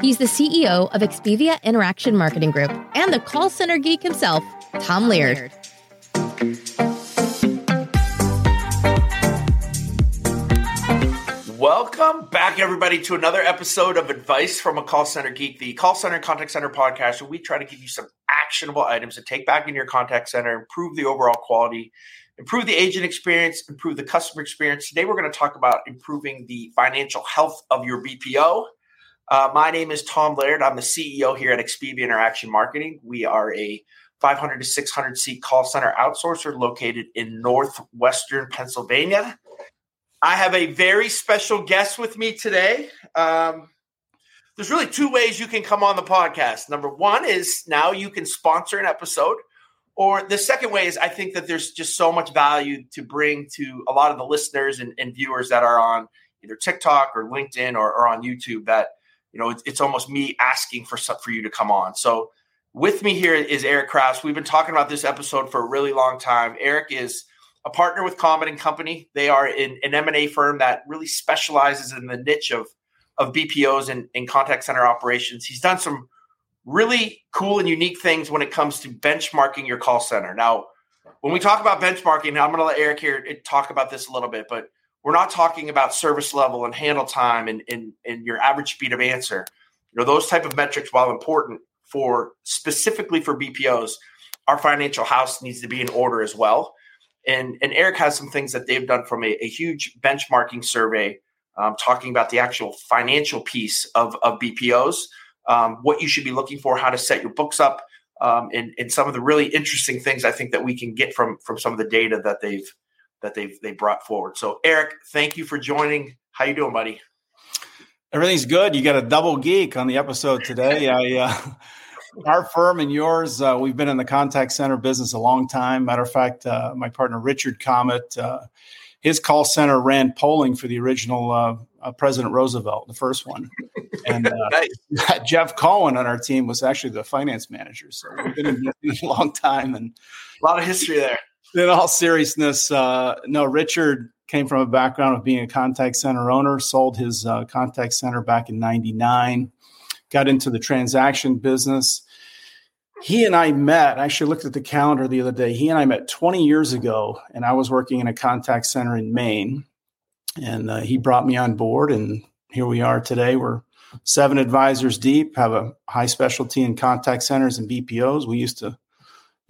He's the CEO of Expivia Interaction Marketing Group and the call center geek himself, Tom Laird. Welcome back, everybody, to another episode of Advice from a Call Center Geek, the call center contact center podcast, where we try to give you some actionable items to take back in your contact center, improve the overall quality, improve the agent experience, improve the customer experience. Today, we're going to talk about improving the financial health of your BPO. Uh, my name is Tom Laird. I'm the CEO here at Expivia Interaction Marketing. We are a 500 to 600 seat call center outsourcer located in northwestern Pennsylvania. I have a very special guest with me today. Um, there's really two ways you can come on the podcast. Number one is now you can sponsor an episode. Or the second way is I think that there's just so much value to bring to a lot of the listeners and, and viewers that are on either TikTok or LinkedIn or, or on YouTube that you know, it's, it's almost me asking for for you to come on. So with me here is Eric Kraus. We've been talking about this episode for a really long time. Eric is a partner with Comet and Company. They are in, an M&A firm that really specializes in the niche of, of BPOs and, and contact center operations. He's done some really cool and unique things when it comes to benchmarking your call center. Now, when we talk about benchmarking, I'm going to let Eric here talk about this a little bit, but – we're not talking about service level and handle time and, and, and your average speed of answer. You know, those type of metrics, while important for specifically for BPOs, our financial house needs to be in order as well. And, and Eric has some things that they've done from a, a huge benchmarking survey, um, talking about the actual financial piece of, of BPOs, um, what you should be looking for, how to set your books up, um, and, and some of the really interesting things I think that we can get from from some of the data that they've that they've they brought forward. So Eric, thank you for joining. How you doing, buddy? Everything's good. You got a double geek on the episode today. I uh, our firm and yours, uh, we've been in the contact center business a long time. Matter of fact, uh, my partner Richard Comet, uh, his call center ran polling for the original uh, uh, President Roosevelt, the first one, and nice. Jeff Cohen on our team was actually the finance manager. So we've been in a long time and a lot of history there in all seriousness, uh, no, Richard came from a background of being a contact center owner, sold his uh, contact center back in 99, got into the transaction business. He and I met, I actually looked at the calendar the other day. He and I met 20 years ago, and I was working in a contact center in Maine. And uh, he brought me on board, and here we are today. We're seven advisors deep, have a high specialty in contact centers and BPOs. We used to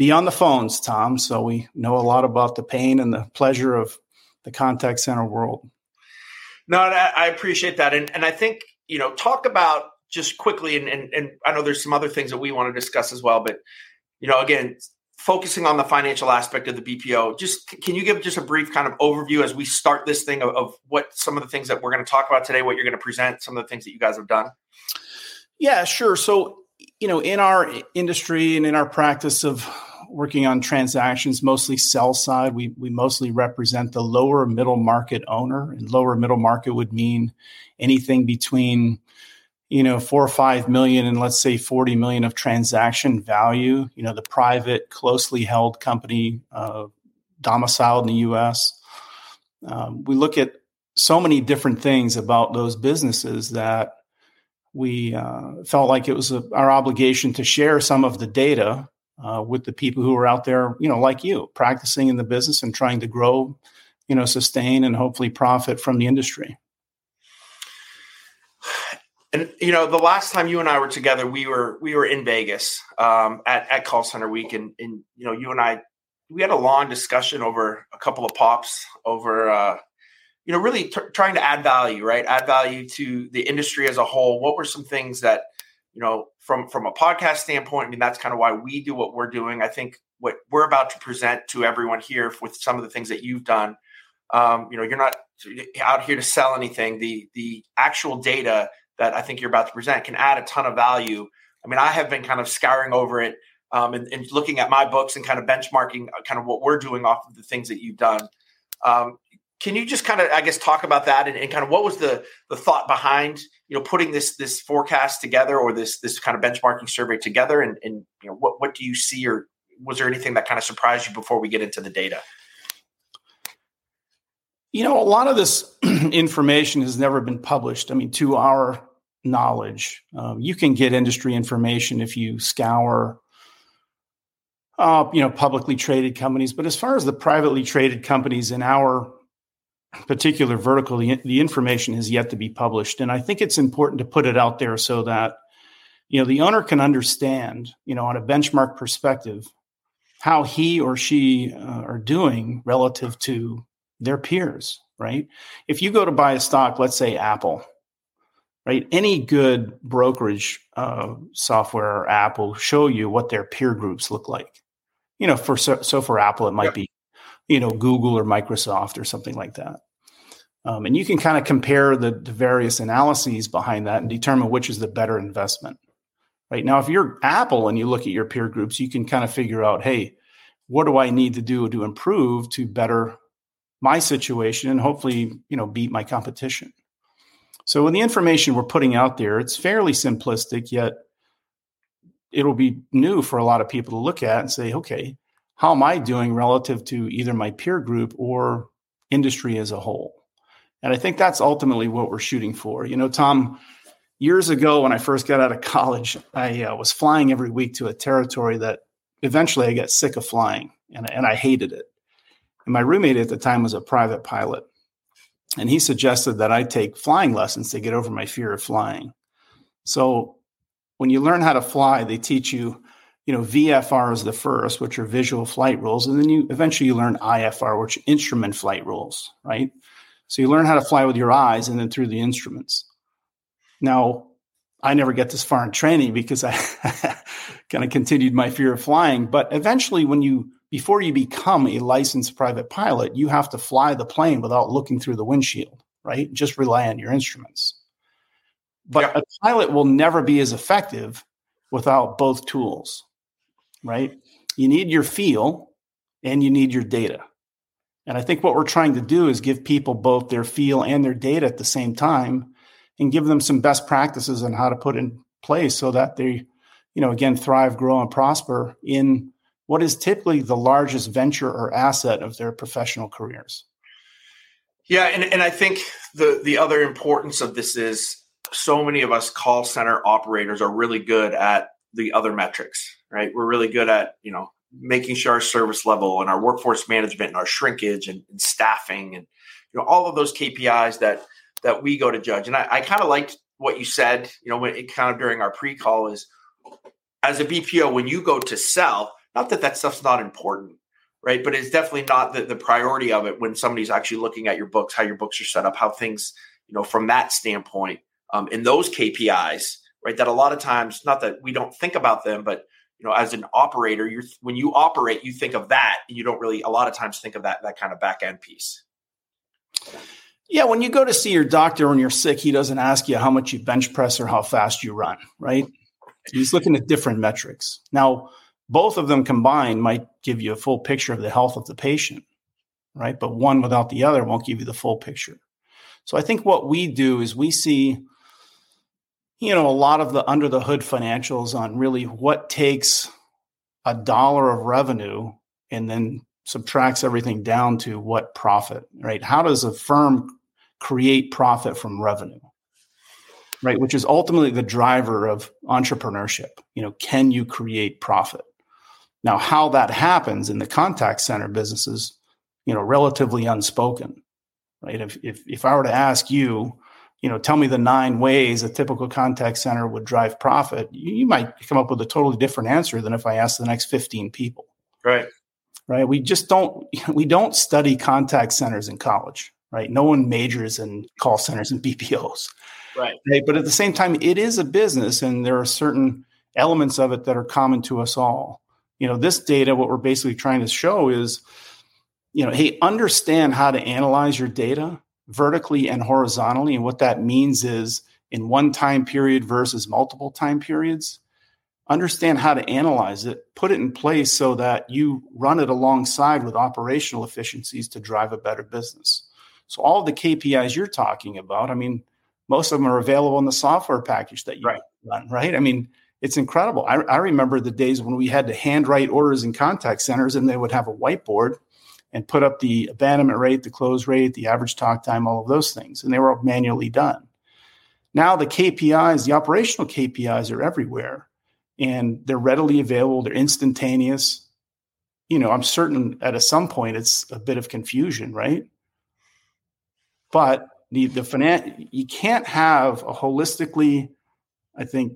be on the phones, Tom. So we know a lot about the pain and the pleasure of the contact center world. No, I appreciate that. And, and I think, you know, talk about just quickly, and, and, and I know there's some other things that we want to discuss as well, but, you know, again, focusing on the financial aspect of the BPO, just can you give just a brief kind of overview as we start this thing of, of what some of the things that we're going to talk about today, what you're going to present, some of the things that you guys have done? Yeah, sure. So, you know, in our industry and in our practice of working on transactions, mostly sell side. We we mostly represent the lower middle market owner, and lower middle market would mean anything between you know four or five million and let's say 40 million of transaction value you know the private closely held company uh, domiciled in the us um, we look at so many different things about those businesses that we uh, felt like it was a, our obligation to share some of the data uh, with the people who are out there, you know, like you, practicing in the business and trying to grow, you know, sustain and hopefully profit from the industry. And you know, the last time you and I were together, we were we were in Vegas um, at at Call Center Week, and and you know, you and I we had a long discussion over a couple of pops over uh, you know, really t- trying to add value, right? Add value to the industry as a whole. What were some things that, you know, from from a podcast standpoint? I mean, that's kind of why we do what we're doing. I think what we're about to present to everyone here with some of the things that you've done. Um, you know, you're not out here to sell anything. The the actual data that I think you're about to present can add a ton of value. I mean, I have been kind of scouring over it um, and, and, looking at my books and kind of benchmarking uh, kind of what we're doing off of the things that you've done. Um, can you just kind of, I guess, talk about that and, and, kind of what was the the thought behind you know putting this this forecast together or this this kind of benchmarking survey together, and, and you know what what do you see or was there anything that kind of surprised you before we get into the data? You know, a lot of this information has never been published. I mean, to our knowledge, um, you can get industry information if you scour uh, you know, publicly traded companies. But as far as the privately traded companies in our particular vertical, the, the information is yet to be published. And I think it's important to put it out there so that, you know, the owner can understand, you know, on a benchmark perspective, how he or she uh, are doing relative to their peers, right? If you go to buy a stock, let's say Apple, right? Any good brokerage uh, software or app will show you what their peer groups look like you know, for so, so for Apple, it might be, you know, Google or Microsoft or something like that. Um, and you can kind of compare the, the, various analyses behind that and determine which is the better investment. Right now, if you're Apple and you look at your peer groups, you can kind of figure out, hey, what do I need to do to improve to better my situation and hopefully, you know, beat my competition. So, with the information we're putting out there, it's fairly simplistic, yet it'll be new for a lot of people to look at and say, okay, how am I doing relative to either my peer group or industry as a whole? And I think that's ultimately what we're shooting for. You know, Tom, years ago when I first got out of college, I uh, was flying every week to a territory that eventually I got sick of flying and, and I hated it. And my roommate at the time was a private pilot. And he suggested that I take flying lessons to get over my fear of flying. So when you learn how to fly, they teach you, you know, VFR is the first, which are visual flight rules, and then you eventually you learn IFR, which are instrument flight rules, right? So you learn how to fly with your eyes and then through the instruments. Now, I never get this far in training because I kind of continued my fear of flying. But eventually, when you before you become a licensed private pilot, you have to fly the plane without looking through the windshield, right? Just rely on your instruments. But yeah. a pilot will never be as effective without both tools, right? You need your feel and you need your data. And I think what we're trying to do is give people both their feel and their data at the same time and give them some best practices on how to put in place so that they, you know, again, thrive, grow, and prosper in what is typically the largest venture or asset of their professional careers. Yeah, and, and I think the the other importance of this is so many of us call center operators are really good at the other metrics, right? We're really good at, you know, making sure our service level and our workforce management and our shrinkage and, and staffing and you know all of those KPIs that that we go to judge. And I, I kind of liked what you said, you know, when it kind of during our pre-call is as a BPO, when you go to sell, not that that stuff's not important, right? But it's definitely not the, the priority of it when somebody's actually looking at your books, how your books are set up, how things, you know, from that standpoint um, in those KPIs, right? That a lot of times, not that we don't think about them, but you know, as an operator, you're when you operate, you think of that, and you don't really a lot of times think of that that kind of back end piece. Yeah, when you go to see your doctor when you're sick, he doesn't ask you how much you bench press or how fast you run, right? He's looking at different metrics. Now, both of them combined might give you a full picture of the health of the patient, right? But one without the other won't give you the full picture. So I think what we do is we see you know, a lot of the under the hood financials on really what takes a dollar of revenue and then subtracts everything down to what profit, right? How does a firm create profit from revenue? Right, which is ultimately the driver of entrepreneurship. You know, can you create profit? Now, how that happens in the contact center business is, you know, relatively unspoken, right? If if if I were to ask you, you know, tell me the nine ways a typical contact center would drive profit, you, you might come up with a totally different answer than if I asked the next 15 people. Right. Right. We just don't we don't study contact centers in college, right? No one majors in call centers and BPOs. Right. right. But at the same time, it is a business and there are certain elements of it that are common to us all. You know, this data, what we're basically trying to show is, you know, hey, understand how to analyze your data vertically and horizontally. And what that means is in one time period versus multiple time periods. Understand how to analyze it, put it in place so that you run it alongside with operational efficiencies to drive a better business. So, all the KPIs you're talking about, I mean, most of them are available in the software package that you right. run, right? I mean, it's incredible. I, I remember the days when we had to handwrite orders in contact centers and they would have a whiteboard and put up the abandonment rate, the close rate, the average talk time, all of those things. And they were all manually done. Now the KPIs, the operational KPIs are everywhere and they're readily available, they're instantaneous. You know, I'm certain at some point it's a bit of confusion, right? But the the finan- you can't have a holistically, I think,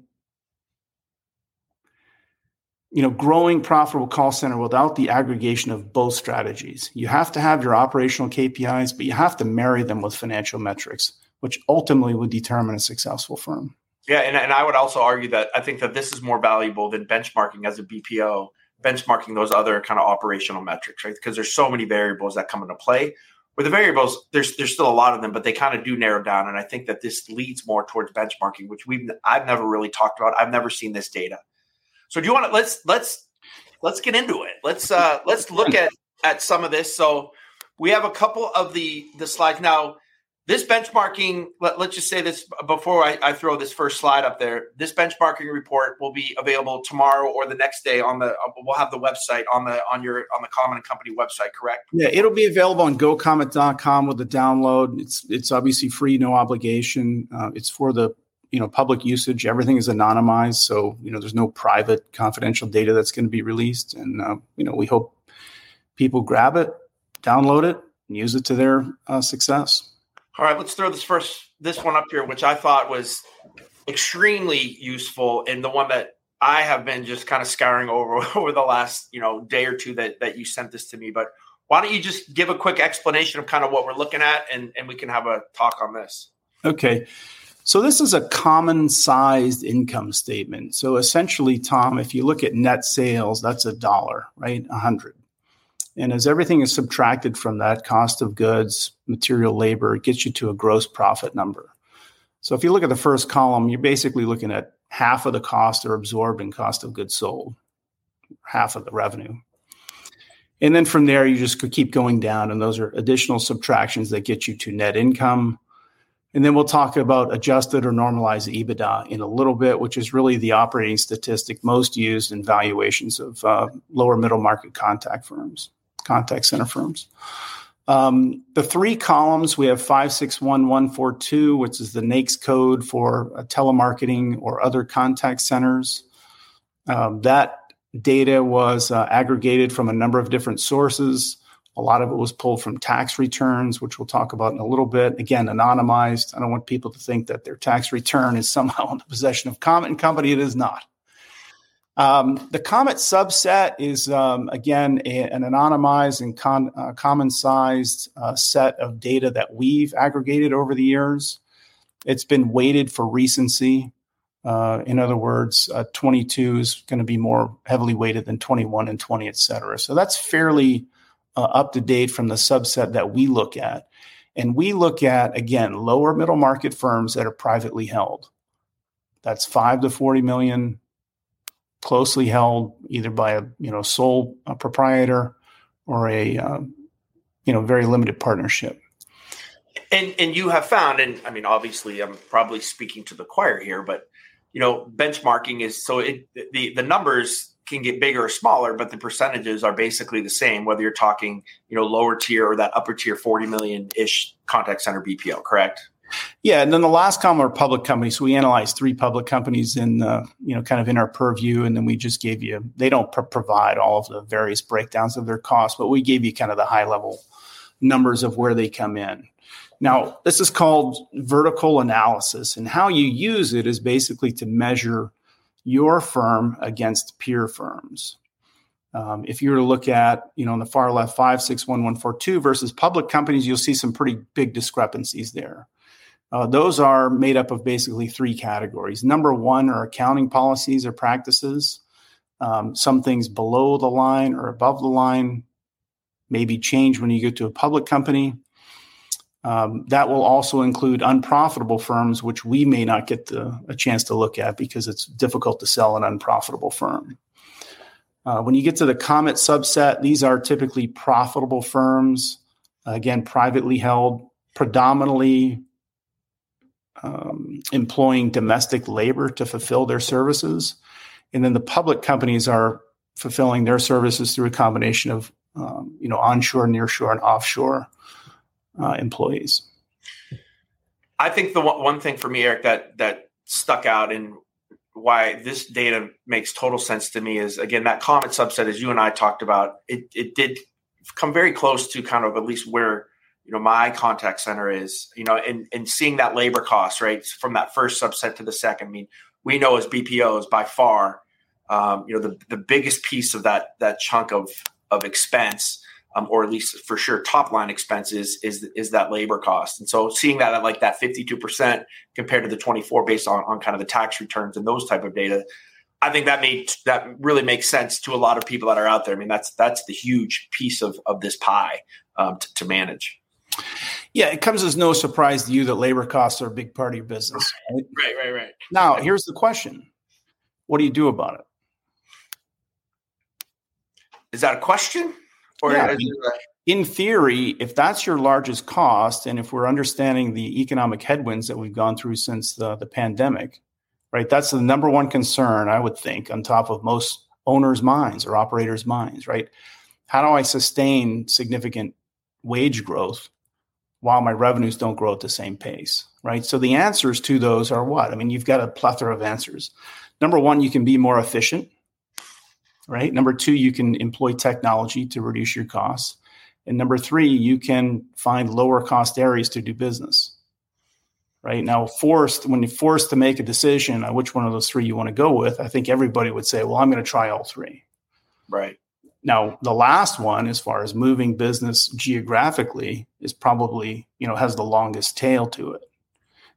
you know, growing profitable call center without the aggregation of both strategies. You have to have your operational KPIs, but you have to marry them with financial metrics which ultimately would determine a successful firm. Yeah, and, and I would also argue that I think that this is more valuable than benchmarking as a BPO, benchmarking those other kind of operational metrics, right? Because there's so many variables that come into play. Where the variables, there's there's still a lot of them, but they kind of do narrow down. And I think that this leads more towards benchmarking, which we've I've never really talked about. I've never seen this data. So do you want to let's let's let's get into it. Let's uh let's look at at some of this. So we have a couple of the the slides now this benchmarking, let, us just say this before I, I, throw this first slide up there. This benchmarking report will be available tomorrow or the next day on the. Uh, we'll have the website on the on your on the Comet and Company website. Correct? Yeah, it'll be available on GoComet.com with the download. It's it's obviously free, no obligation. Uh, it's for the you know public usage. Everything is anonymized, so you know there's no private confidential data that's going to be released. And uh, you know we hope people grab it, download it, and use it to their uh, success. All right, let's throw this first this one up here, which I thought was extremely useful and the one that I have been just kind of scouring over over the last you know day or two that that you sent this to me. But why don't you just give a quick explanation of kind of what we're looking at, and and we can have a talk on this. Okay. So this is a common sized income statement. So essentially, Tom, if you look at net sales, that's a dollar, right? A hundred. And as everything is subtracted from that cost of goods, material, labor, it gets you to a gross profit number. So if you look at the first column, you're basically looking at half of the cost are absorbed in cost of goods sold, half of the revenue. And then from there, you just could keep going down, and those are additional subtractions that get you to net income. And then we'll talk about adjusted or normalized EBITDA in a little bit, which is really the operating statistic most used in valuations of uh, lower middle market contact firms contact center firms. Um, the three columns we have 561142, which is the NAICS code for uh, telemarketing or other contact centers. Um, that data was uh, aggregated from a number of different sources. A lot of it was pulled from tax returns, which we'll talk about in a little bit. Again, anonymized. I don't want people to think that their tax return is somehow in the possession of Comet Company. It is not. Um, the Comet subset is, um, again, a, an anonymized and con, uh, common sized uh, set of data that we've aggregated over the years. It's been weighted for recency. Uh, in other words, uh, 22 is going to be more heavily weighted than 21 and 20, et cetera. So that's fairly uh, up to date from the subset that we look at. And we look at, again, lower middle market firms that are privately held. That's five to 40 million closely held either by a you know sole uh, proprietor or a uh, you know very limited partnership. And and you have found, and I mean, obviously, I'm probably speaking to the choir here, but you know, benchmarking is so it the the numbers can get bigger or smaller, but the percentages are basically the same, whether you're talking, you know, lower tier or that upper tier 40 million ish contact center BPO, correct? Yeah, and then the last column are public companies. So we analyzed three public companies in, uh, you know, kind of in our purview, and then we just gave you. They don't pr- provide all of the various breakdowns of their costs, but we gave you kind of the high level numbers of where they come in. Now, this is called vertical analysis, and how you use it is basically to measure your firm against peer firms. Um, if you were to look at, you know, on the far left, 561142 versus public companies, you'll see some pretty big discrepancies there. Uh, those are made up of basically three categories. Number one are accounting policies or practices. Um, some things below the line or above the line maybe change when you get to a public company. Um, that will also include unprofitable firms, which we may not get the, a chance to look at because it's difficult to sell an unprofitable firm. Uh, when you get to the Comet subset, these are typically profitable firms, again, privately held, predominantly um, employing domestic labor to fulfill their services. And then the public companies are fulfilling their services through a combination of um, you know onshore, nearshore, and offshore uh, employees. I think the one, thing for me, Eric, that that stuck out and why this data makes total sense to me is again that Comet subset, as you and I talked about, it it did come very close to kind of at least where you know my contact center is, you know, and and seeing that labor cost right from that first subset to the second. I mean, we know as BPOs by far, um, you know, the the biggest piece of that that chunk of of expense um, or at least for sure top line expenses is is that labor cost. And so seeing that at like that 52% compared to the 24 based on, on kind of the tax returns and those type of data, I think that made that really makes sense to a lot of people that are out there. I mean, that's that's the huge piece of of this pie um, to, to manage. Yeah, it comes as no surprise to you that labor costs are a big part of your business. Right, right, right. right. Now, here's the question: What do you do about it? Is that a question? Or yeah, in, in theory, if that's your largest cost, and if we're understanding the economic headwinds that we've gone through since the, the pandemic, right? That's the number one concern, I would think, on top of most owners' minds or operators' minds, right? How do I sustain significant wage growth while my revenues don't grow at the same pace, right? So the answers to those are what? I mean, you've got a plethora of answers. Number one, you can be more efficient right? Number two, you can employ technology to reduce your costs. And number three, you can find lower cost areas to do business. Right now, forced when you're forced to make a decision on which one of those three you want to go with, I think everybody would say, "Well, I'm going to try all three. Right now, the last one, as far as moving business geographically, is probably you know has the longest tail to it.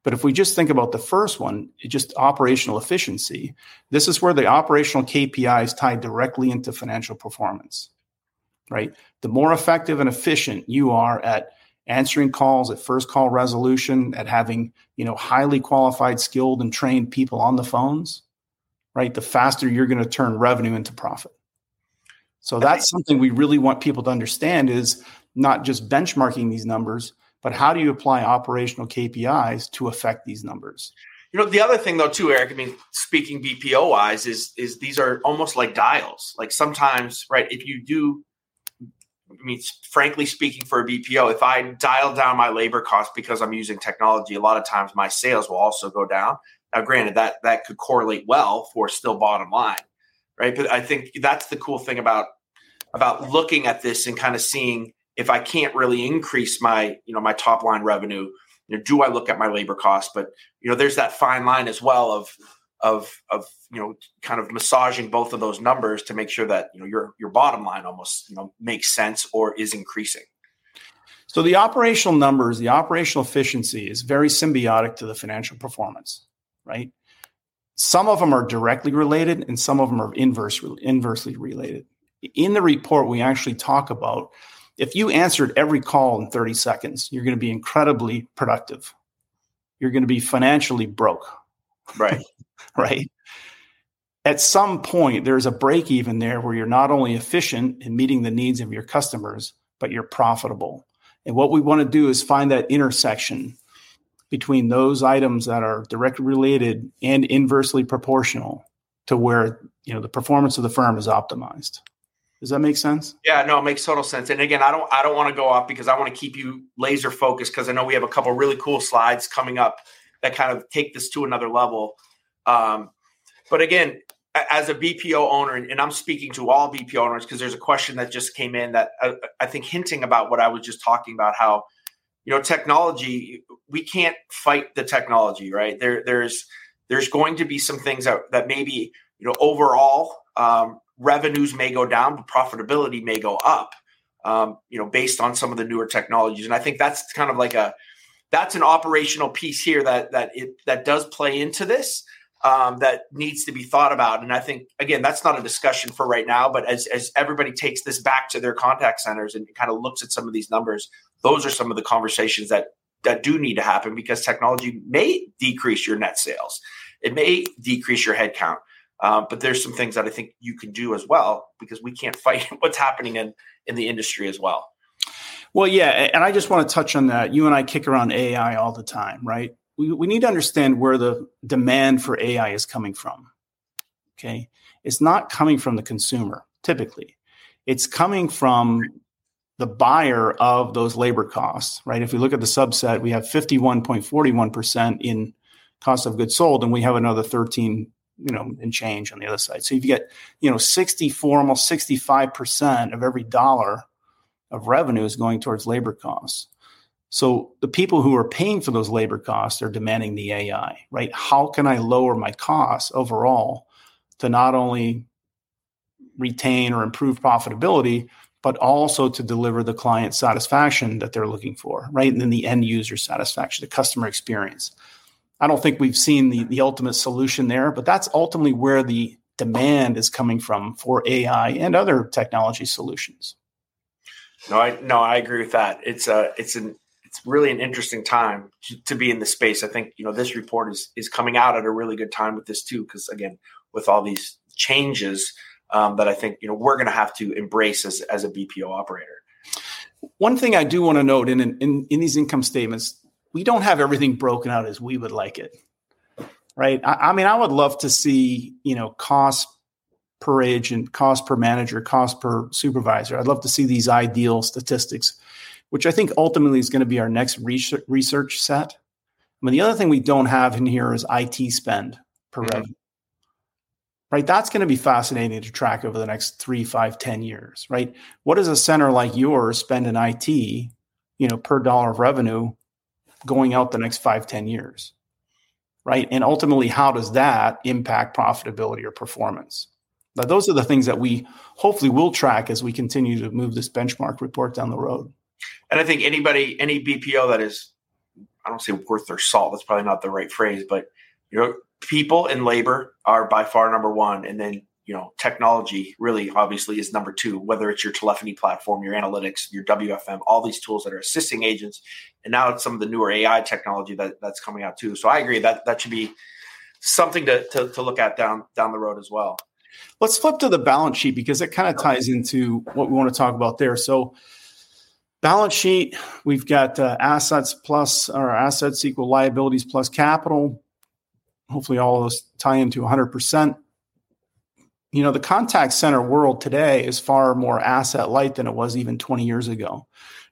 But if we just think about the first one, just operational efficiency, this is where the operational KPIs tie directly into financial performance, right? The more effective and efficient you are at answering calls, at first call resolution, at having, you know, highly qualified, skilled and trained people on the phones, right? The faster you're going to turn revenue into profit. So that's something we really want people to understand is not just benchmarking these numbers, but how do you apply operational KPIs to affect these numbers? You know, the other thing though, too, Eric. I mean, speaking BPO wise, is is these are almost like dials. Like sometimes, right? If you do, I mean, frankly speaking, for a BPO, if I dial down my labor cost because I'm using technology, a lot of times my sales will also go down. Now, granted, that that could correlate well for still bottom line, right? But I think that's the cool thing about about looking at this and kind of seeing if I can't really increase my, you know, my top line revenue, you know, do I look at my labor costs? But you know, there's that fine line as well of of of you know, kind of massaging both of those numbers to make sure that you know your your bottom line almost you know makes sense or is increasing. So the operational numbers, the operational efficiency is very symbiotic to the financial performance, right? Some of them are directly related and some of them are inverse, inversely related. In the report, we actually talk about if you answered every call in 30 seconds, you're going to be incredibly productive. You're going to be financially broke. Right. right. At some point, there's a break even there where you're not only efficient in meeting the needs of your customers, but you're profitable. And what we want to do is find that intersection between those items that are directly related and inversely proportional to where you know the performance of the firm is optimized. Does that make sense? Yeah, no, it makes total sense. And again, I don't I don't want to go off because I want to keep you laser focused because I know we have a couple really cool slides coming up that kind of take this to another level. Um, but again, as a BPO owner, and I'm speaking to all BPO owners because there's a question that just came in that I, uh, I think hinting about what I was just talking about how you know technology we can't fight the technology right there there's there's going to be some things that, that maybe you know overall um, revenues may go down, but profitability may go up. Um, you know, based on some of the newer technologies, and I think that's kind of like a that's an operational piece here that that it that does play into this um, that needs to be thought about. And I think again, that's not a discussion for right now. But as as everybody takes this back to their contact centers and kind of looks at some of these numbers, those are some of the conversations that that do need to happen because technology may decrease your net sales. It may decrease your headcount. Um, but there's some things that I think you can do as well because we can't fight what's happening in in the industry as well. Well, yeah, and I just want to touch on that. You and I kick around AI all the time, right? We we need to understand where the demand for AI is coming from. Okay, it's not coming from the consumer typically. It's coming from the buyer of those labor costs, right? If we look at the subset, we have 51.41% in cost of goods sold, and we have another 13 you know, and change on the other side. So if you get, you know, 64, almost 65% of every dollar of revenue is going towards labor costs. So the people who are paying for those labor costs are demanding the AI, right? How can I lower my costs overall to not only retain or improve profitability, but also to deliver the client satisfaction that they're looking for, right? And then the end user satisfaction, the customer experience. I don't think we've seen the, the ultimate solution there, but that's ultimately where the demand is coming from for AI and other technology solutions. No, I no, I agree with that. It's a it's an it's really an interesting time to, to be in the space. I think you know this report is is coming out at a really good time with this too, because again, with all these changes um, that I think you know we're going to have to embrace as as a BPO operator. One thing I do want to note in, in in these income statements, we don't have everything broken out as we would like it, right? I, I mean, I would love to see you know cost per agent, cost per manager, cost per supervisor. I'd love to see these ideal statistics, which I think ultimately is going to be our next research set. I mean, the other thing we don't have in here is IT spend per mm-hmm. revenue. Right, that's going to be fascinating to track over the next three, five, ten years. Right, what does a center like yours spend in IT, you know, per dollar of revenue, going out the next five, ten years? Right, and ultimately, how does that impact profitability or performance? Now, those are the things that we hopefully will track as we continue to move this benchmark report down the road. And I think anybody, any BPO that is, I don't say worth their salt, that's probably not the right phrase, but you know, people and labor are by far number one. And then, you know, technology really obviously is number two, whether it's your telephony platform, your analytics, your WFM, all these tools that are assisting agents. And now it's some of the newer AI technology that, that's coming out too. So I agree that that should be something to, to, to look at down down the road as well. Let's flip to the balance sheet because it kind of ties into what we want to talk about there. So, balance sheet, we've got uh, assets plus or assets equal liabilities plus capital. Hopefully, all of those tie into 100%. You know, the contact center world today is far more asset light than it was even 20 years ago,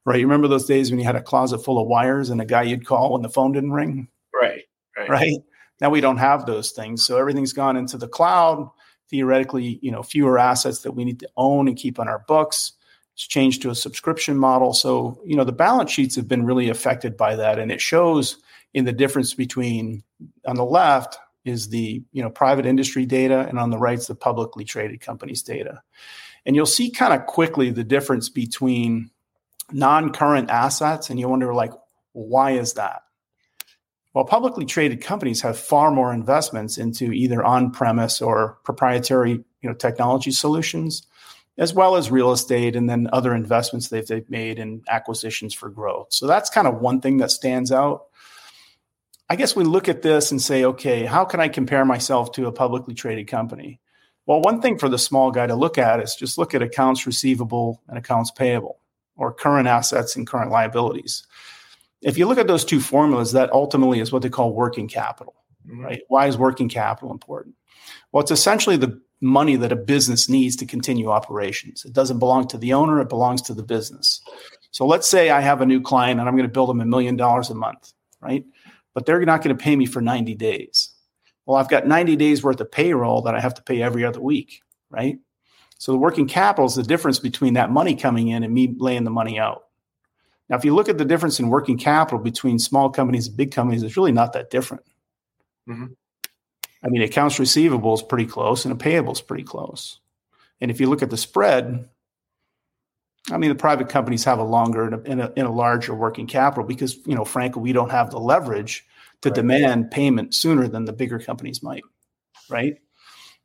right? You remember those days when you had a closet full of wires and a guy you'd call when the phone didn't ring? Right, right. Right. Now we don't have those things. So everything's gone into the cloud theoretically, you know, fewer assets that we need to own and keep on our books. It's changed to a subscription model. So, you know, the balance sheets have been really affected by that. And it shows in the difference between on the left is the, you know, private industry data and on the right is the publicly traded companies data. And you'll see kind of quickly the difference between non-current assets and you wonder like, why is that? While publicly traded companies have far more investments into either on-premise or proprietary, you know, technology solutions, as well as real estate and then other investments they've made in acquisitions for growth. So that's kind of one thing that stands out. I guess we look at this and say, okay, how can I compare myself to a publicly traded company? Well, one thing for the small guy to look at is just look at accounts receivable and accounts payable or current assets and current liabilities if you look at those two formulas, that ultimately is what they call working capital, mm-hmm. right? Why is working capital important? Well, it's essentially the money that a business needs to continue operations. It doesn't belong to the owner, it belongs to the business. So let's say I have a new client and I'm going to bill them a million dollars a month, right? But they're not going to pay me for 90 days. Well, I've got 90 days worth of payroll that I have to pay every other week, right? So the working capital is the difference between that money coming in and me laying the money out. Now, if you look at the difference in working capital between small companies and big companies, it's really not that different. Mm-hmm. I mean, accounts receivable is pretty close and a payable is pretty close. And if you look at the spread, I mean, the private companies have a longer and a, and a, and a larger working capital because, you know, frankly, we don't have the leverage to right. demand payment sooner than the bigger companies might, right?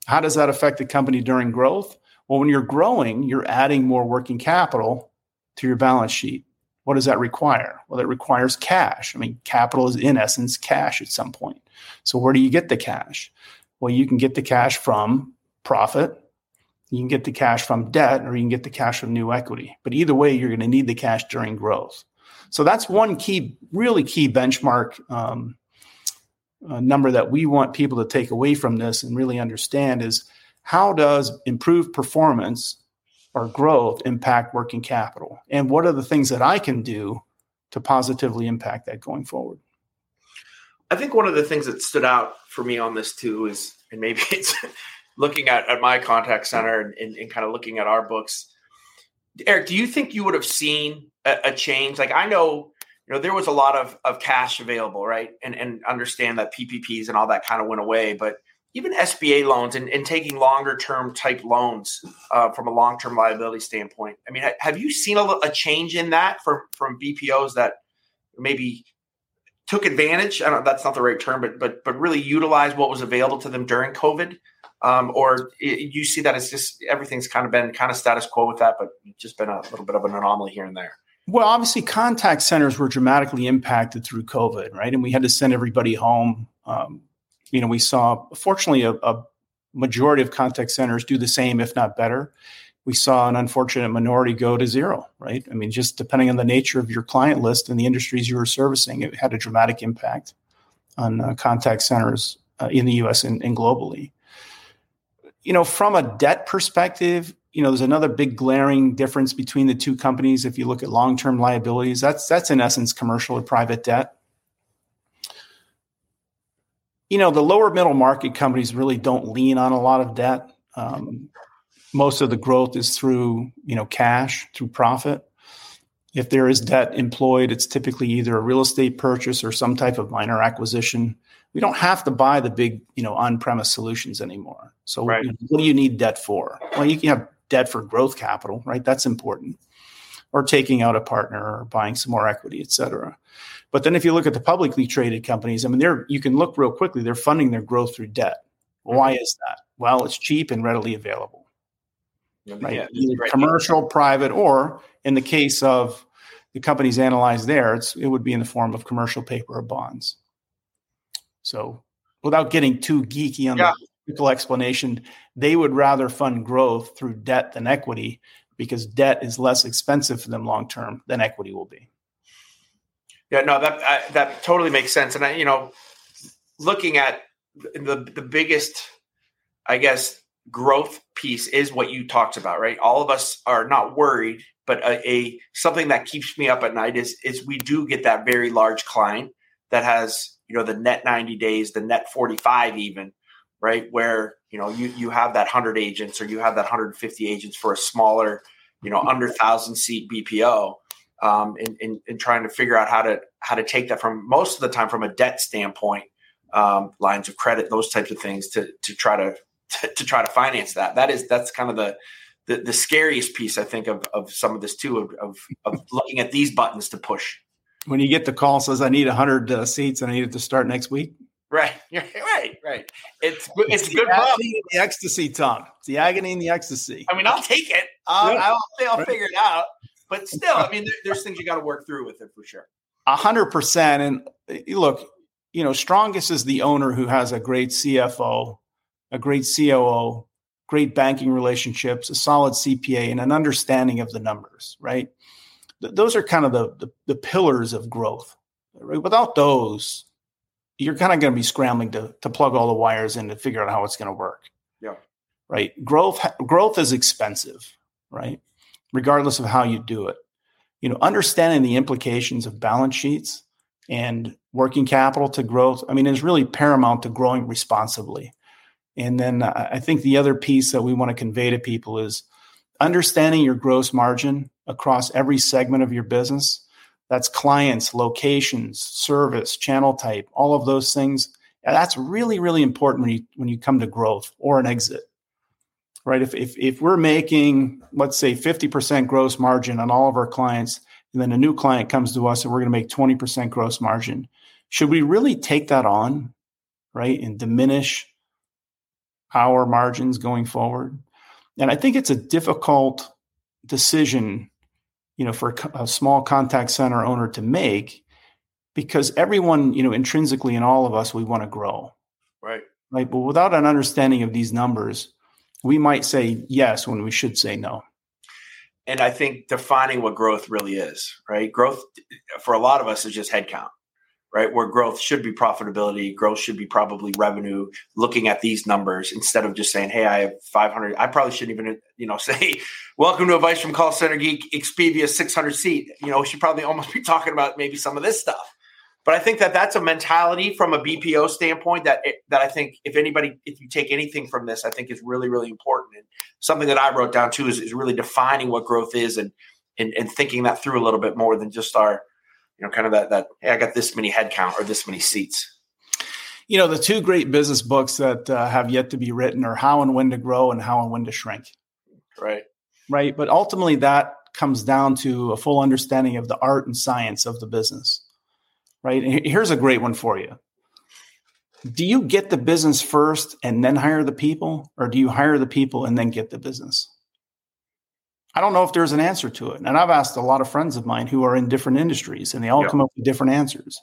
How does that affect the company during growth? Well, when you're growing, you're adding more working capital to your balance sheet. What does that require? Well, it requires cash. I mean, capital is in essence cash at some point. So, where do you get the cash? Well, you can get the cash from profit, you can get the cash from debt, or you can get the cash from new equity. But either way, you're going to need the cash during growth. So, that's one key, really key benchmark um, uh, number that we want people to take away from this and really understand is how does improved performance or growth impact working capital? And what are the things that I can do to positively impact that going forward? I think one of the things that stood out for me on this too is, and maybe it's looking at, at my contact center and, and, and kind of looking at our books. Eric, do you think you would have seen a, a, change? Like I know, you know, there was a lot of, of cash available, right? And and understand that PPPs and all that kind of went away, but even SBA loans and, and taking longer term type loans uh, from a long term liability standpoint. I mean, have you seen a, a, change in that from from BPOs that maybe took advantage? I don't. That's not the right term, but but but really utilized what was available to them during COVID. Um, or it, you see that it's just everything's kind of been kind of status quo with that, but just been a little bit of an anomaly here and there. Well, obviously, contact centers were dramatically impacted through COVID, right? And we had to send everybody home. Um, you know, we saw, fortunately, a, a majority of contact centers do the same, if not better. We saw an unfortunate minority go to zero, right? I mean, just depending on the nature of your client list and the industries you were servicing, it had a dramatic impact on uh, contact centers uh, in the US and, and globally. You know, from a debt perspective, you know, there's another big glaring difference between the two companies. If you look at long-term liabilities, that's that's in essence commercial or private debt you know, the lower middle market companies really don't lean on a lot of debt. Um, most of the growth is through, you know, cash, through profit. If there is debt employed, it's typically either a real estate purchase or some type of minor acquisition. We don't have to buy the big, you know, on-premise solutions anymore. So, right. what do you need debt for? Well, you can have debt for growth capital, right? That's important, or taking out a partner, or buying some more equity, et cetera. But then if you look at the publicly traded companies, I mean, they're you can look real quickly. They're funding their growth through debt. Why mm-hmm. is that? Well, it's cheap and readily available. right? Yeah, right. commercial, private, or in the case of the companies analyzed there, it's it would be in the form of commercial paper or bonds. So without getting too geeky on yeah. the technical explanation, they would rather fund growth through debt than equity because debt is less expensive for them long term than equity will be. Yeah, no, that I, that totally makes sense. And I, you know, looking at the the biggest, I guess, growth piece is what you talked about, right? All of us are not worried, but a, a something that keeps me up at night is is we do get that very large client that has you know the net 90 days, the net 45 even, right? Where you know you you have that 100 agents or you have that 150 agents for a smaller, you know, under thousand seat BPO um, in, in, in, trying to figure out how to how to take that from most of the time from a debt standpoint, um, lines of credit, those types of things to to try to, to, to try to finance that. That is that's kind of the the, the scariest piece I think of, of some of this too of, of, of looking at these buttons to push. When you get the call says I need hundred uh, seats and I need it to start next week. Right, right, right. It's it's, it's good. The, the ecstasy, Tom. It's the agony and the ecstasy. I mean, I'll take it. I'll, yeah. I'll, I'll right. figure it out. But still, I mean, there, there's things you got to work through with it for sure. A hundred percent. And eh, look, you know, strongest is the owner who has a great CFO, a great COO, great banking relationships, a solid CPA, and an understanding of the numbers. Right. Th- those are kind of the, the, the pillars of growth. Right? Without those, you're kind of going to be scrambling to to plug all the wires in to figure out how it's going to work. Yeah. Right. Growth growth is expensive. Right regardless of how you do it. You know, understanding the implications of balance sheets and working capital to growth, I mean, is really paramount to growing responsibly. And then uh, I think the other piece that we want to convey to people is understanding your gross margin across every segment of your business. That's clients, locations, service, channel type, all of those things. That's really, really important when you when you come to growth or an exit. right? If, if, if we're making, let's say, 50% gross margin on all of our clients, and then a new client comes to us and we're going to make 20% gross margin, should we really take that on, right, and diminish our margins going forward? And I think it's a difficult decision, you know, for a small contact center owner to make because everyone, you know, intrinsically in all of us, we want to grow. Right. Right. But without an understanding of these numbers, we might say yes when we should say no. And I think defining what growth really is, right? Growth for a lot of us is just headcount right? Where growth should be profitability, growth should be probably revenue. Looking at these numbers instead of just saying, "Hey, I have 500." I probably shouldn't even, you know, say, "Welcome to Advice from Call Center Geek, Expivia 600 seat." You know, we should probably almost be talking about maybe some of this stuff. But I think that that's a mentality from a BPO standpoint that that I think if anybody, if you take anything from this, I think is really really important and something that I wrote down too is, is really defining what growth is and, and and thinking that through a little bit more than just our you know, kind of that that hey, I got this many headcount or this many seats. You know, the two great business books that uh, have yet to be written are How and When to Grow and How and When to Shrink. Right. Right. But ultimately, that comes down to a full understanding of the art and science of the business. Right. And here's a great one for you. Do you get the business first and then hire the people, or do you hire the people and then get the business? I don't know if there's an answer to it. And I've asked a lot of friends of mine who are in different industries and they all yeah. come up with different answers.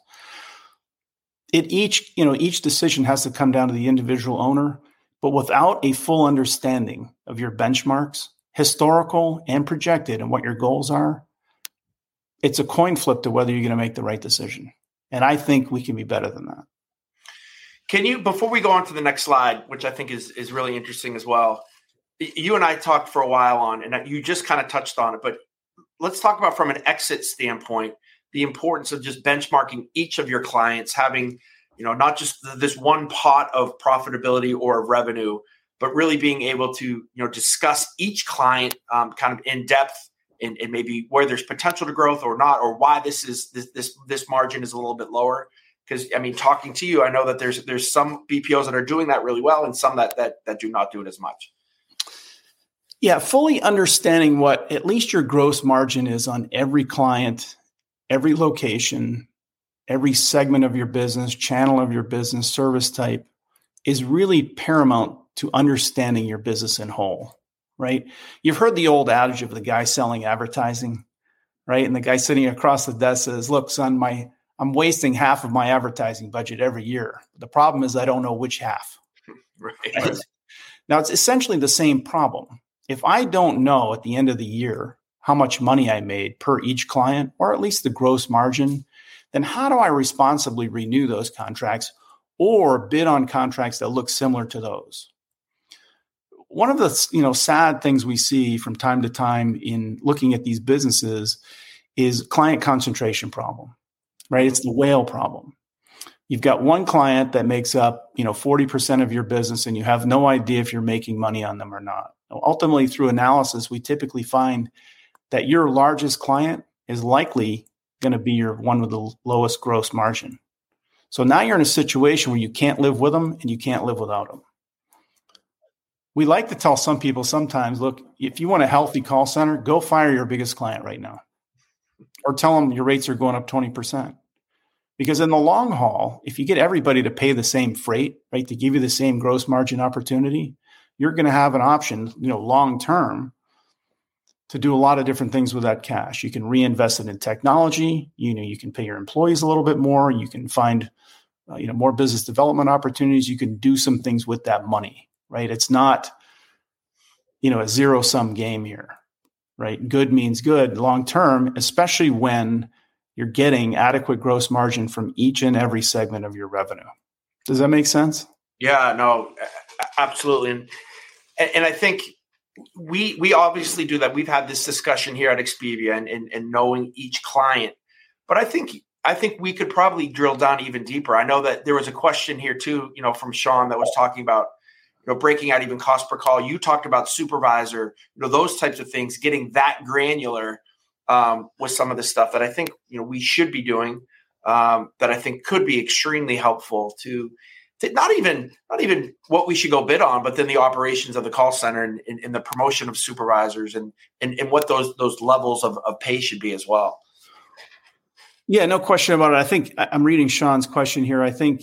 It each, you know, each decision has to come down to the individual owner, but without a full understanding of your benchmarks, historical and projected and what your goals are, it's a coin flip to whether you're going to make the right decision. And I think we can be better than that. Can you before we go on to the next slide, which I think is is really interesting as well, you and I talked for a while on, and you just kind of touched on it, but let's talk about from an exit standpoint the importance of just benchmarking each of your clients, having you know not just this one pot of profitability or of revenue, but really being able to you know discuss each client um, kind of in depth and, and, maybe where there's potential to growth or not, or why this is this this, this margin is a little bit lower. Because I mean, talking to you, I know that there's there's some BPOs that are doing that really well, and some that that that do not do it as much. Yeah, fully understanding what at least your gross margin is on every client, every location, every segment of your business, channel of your business, service type is really paramount to understanding your business in whole, right? You've heard the old adage of the guy selling advertising, right? And the guy sitting across the desk says, "Look, son, my I'm wasting half of my advertising budget every year. The problem is I don't know which half." Right. right? Now it's essentially the same problem if I don't know at the end of the year how much money I made per each client, or at least the gross margin, then how do I responsibly renew those contracts or bid on contracts that look similar to those? One of the you know sad things we see from time to time in looking at these businesses is client concentration problem, right? It's the whale problem. You've got one client that makes up, you know, 40% of your business and you have no idea if you're making money on them or not ultimately, through analysis, we typically find that your largest client is likely going to be your one with the lowest gross margin. So now you're in a situation where you can't live with them and you can't live without them. We like to tell some people sometimes, look, if you want a healthy call center, go fire your biggest client right now. Or tell them your rates are going up 20%. Because in the long haul, if you get everybody to pay the same freight, right, to give you the same gross margin opportunity, you're going to have an option, you know, long term to do a lot of different things with that cash. You can reinvest it in technology. You know, you can pay your employees a little bit more. You can find, uh, you know, more business development opportunities. You can do some things with that money, right? It's not, you know, a zero sum game here, right? Good means good long term, especially when you're getting adequate gross margin from each and every segment of your revenue. Does that make sense? Yeah, no, absolutely. And and, I think we we obviously do that. We've had this discussion here at Expivia and, and, and knowing each client, but I think I think we could probably drill down even deeper. I know that there was a question here too, you know, from Sean that was talking about you know breaking out even cost per call. You talked about supervisor, you know, those types of things, getting that granular um, with some of the stuff that I think you know we should be doing. Um, that I think could be extremely helpful to not even not even what we should go bid on, but then the operations of the call center and, and, and the promotion of supervisors and, and and what those those levels of, of pay should be as well. Yeah, no question about it. I think I'm reading Sean's question here. I think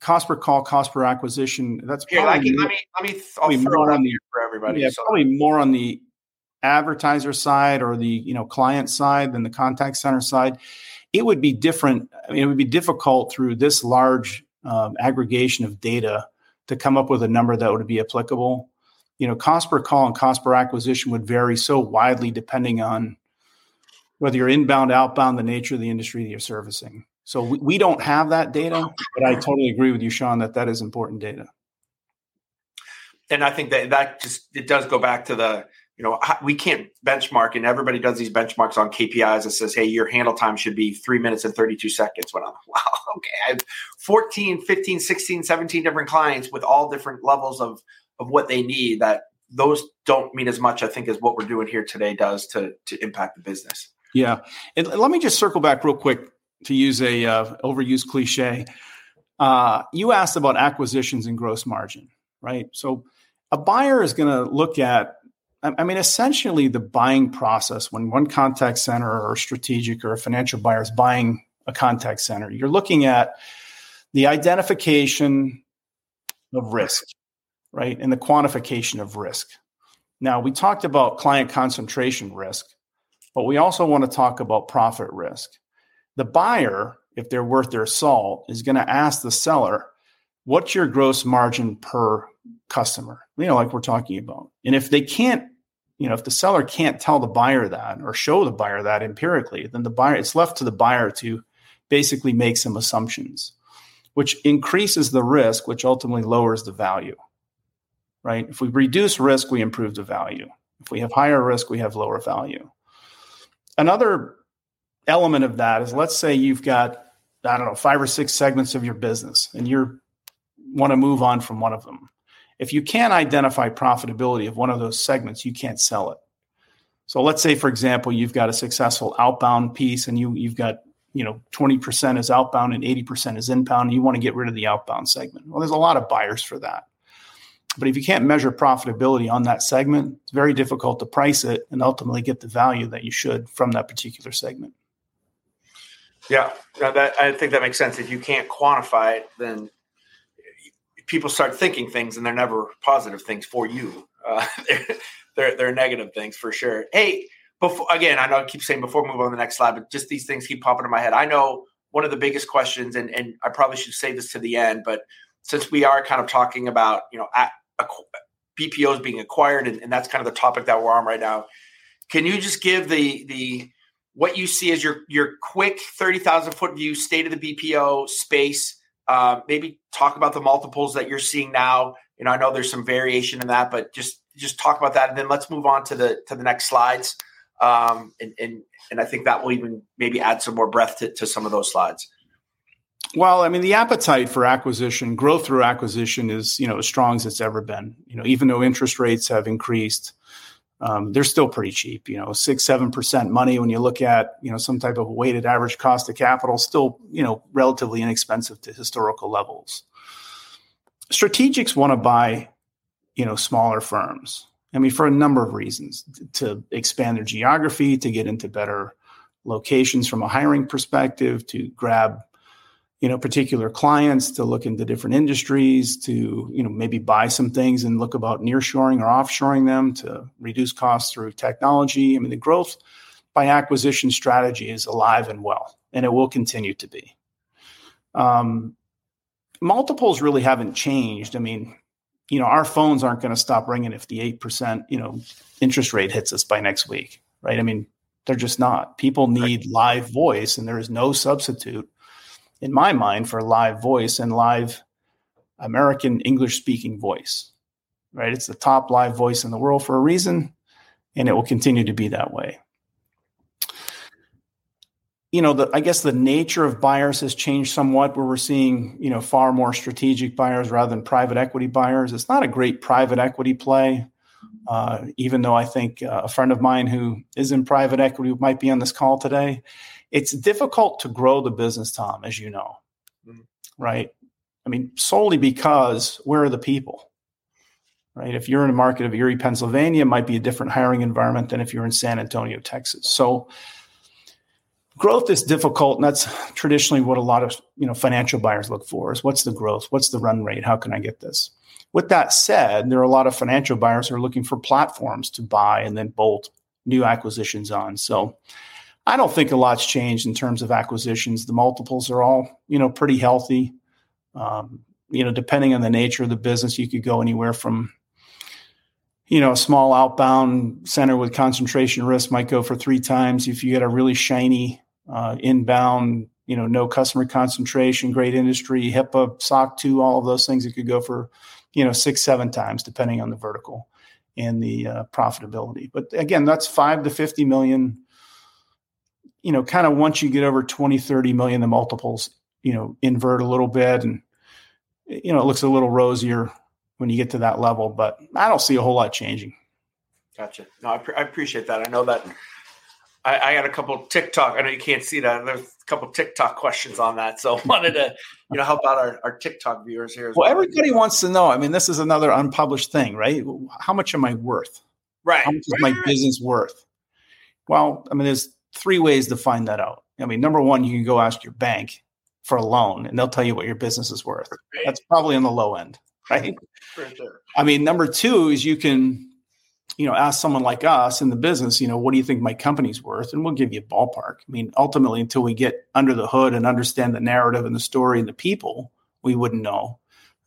cost per call, cost per acquisition. That's probably yeah, let me let me, me more on the, for everybody. Yeah, so. probably more on the advertiser side or the you know client side than the contact center side. It would be different. I mean, it would be difficult through this large um, aggregation of data to come up with a number that would be applicable. You know, cost per call and cost per acquisition would vary so widely depending on whether you're inbound, outbound, the nature of the industry that you're servicing. So we, we don't have that data, but I totally agree with you, Sean, that that is important data. And I think that that just it does go back to the you know we can't benchmark, and everybody does these benchmarks on KPIs that says, hey, your handle time should be three minutes and 32 seconds. When I'm wow, okay, I have 14, 15, 16, 17 different clients with all different levels of of what they need. That those don't mean as much, I think, as what we're doing here today does to to impact the business. Yeah, and let me just circle back real quick to use a uh, overused cliche. Uh, you asked about acquisitions and gross margin, right? So a buyer is going to look at, I mean, essentially the buying process when one contact center or strategic or a financial buyer is buying a contact center, you're looking at the identification of risk, right? And the quantification of risk. Now, we talked about client concentration risk. But we also want to talk about profit risk. The buyer, if they're worth their salt, is going to ask the seller, what's your gross margin per customer? You know, like we're talking about. And if they can't, you know, if the seller can't tell the buyer that or show the buyer that empirically, then the buyer, it's left to the buyer to basically make some assumptions, which increases the risk, which ultimately lowers the value. Right? If we reduce risk, we improve the value. If we have higher risk, we have lower value another element of that is let's say you've got i don't know five or six segments of your business and you want to move on from one of them if you can't identify profitability of one of those segments you can't sell it. So let's say for example you've got a successful outbound piece and you you've got you know 20% is outbound and 80% is inbound. And you want to get rid of the outbound segment. Well there's a lot of buyers for that. But if you can't measure profitability on that segment, it's very difficult to price it and ultimately get the value that you should from that particular segment. Yeah, that I think that makes sense. If you can't quantify it, then people start thinking things, and they're never positive things for you. Uh, they're, they're, they're negative things for sure. Hey, before again, I know I keep saying before we move on to the next slide, but just these things keep popping in my head. I know one of the biggest questions, and and I probably should say this to the end, but since we are kind of talking about you know at, BPOs being acquired, and, and that's kind of the topic that we're on right now. Can you just give the the what you see as your your quick thirty thousand foot view state of the BPO space? Uh, maybe talk about the multiples that you're seeing now. You know, I know there's some variation in that, but just just talk about that, and then let's move on to the to the next slides. Um, and and and I think that will even maybe add some more breath to, to some of those slides. Well, I mean, the appetite for acquisition, growth through acquisition, is you know as strong as it's ever been. You know, even though interest rates have increased, um, they're still pretty cheap. You know, six seven percent money when you look at you know some type of weighted average cost of capital, still you know relatively inexpensive to historical levels. Strategics want to buy you know smaller firms. I mean, for a number of reasons, to expand their geography, to get into better locations from a hiring perspective, to grab you know particular clients to look into different industries to you know maybe buy some things and look about nearshoring or offshoring them to reduce costs through technology. I mean the growth by acquisition strategy is alive and well and it will continue to be. Um, multiples really haven't changed. I mean you know our phones aren't going to stop ringing if the 8% you know interest rate hits us by next week right? I mean they're just not. People need live voice and there is no substitute in my mind, for live voice and live American English speaking voice. Right? It's the top live voice in the world for a reason, and it will continue to be that way. You know, the, I guess the nature of buyers has changed somewhat, where we're seeing you know far more strategic buyers rather than private equity buyers. It's not a great private equity play. Uh, even though I think uh, a friend of mine who is in private equity might be on this call today, it's difficult to grow the business, Tom, as you know, mm-hmm. right? I mean, solely because where are the people? Right. If you're in a market of Erie, Pennsylvania, it might be a different hiring environment than if you're in San Antonio, Texas. So growth is difficult, and that's traditionally what a lot of you know financial buyers look for is what's the growth? What's the run rate? How can I get this? With that said, there are a lot of financial buyers who are looking for platforms to buy and then bolt new acquisitions on. So I don't think a lot's changed in terms of acquisitions. The multiples are all, you know, pretty healthy. Um, you know, depending on the nature of the business, you could go anywhere from, you know, a small outbound center with concentration risk might go for three times. If you get a really shiny uh, inbound, you know, no customer concentration, great industry, HIPAA, SOC 2, all of those things, it could go for, you know, six, seven times, depending on the vertical and the uh, profitability. But again, that's five to 50 million you know, kind of once you get over 20, 30 million, the multiples, you know, invert a little bit and, you know, it looks a little rosier when you get to that level, but I don't see a whole lot changing. Gotcha. No, I, pre- I appreciate that. I know that I, I, got a couple TikTok. I know you can't see that. There's a couple TikTok questions on that, so wanted to you know help out our, our TikTok viewers here. Well, well, everybody wants to know. I mean, this is another unpublished thing, right? How much am I worth? Right. How much is my business worth? Well, I mean, there's three ways to find that out. I mean, number one, you can go ask your bank for a loan and they'll tell you what your business is worth. That's probably on the low end, right? Sure. I mean, number two is you can, you know, ask someone like us in the business, you know, what do you think my company's worth? And we'll give you a ballpark. I mean, ultimately, until we get under the hood and understand the narrative and the story and the people, we wouldn't know.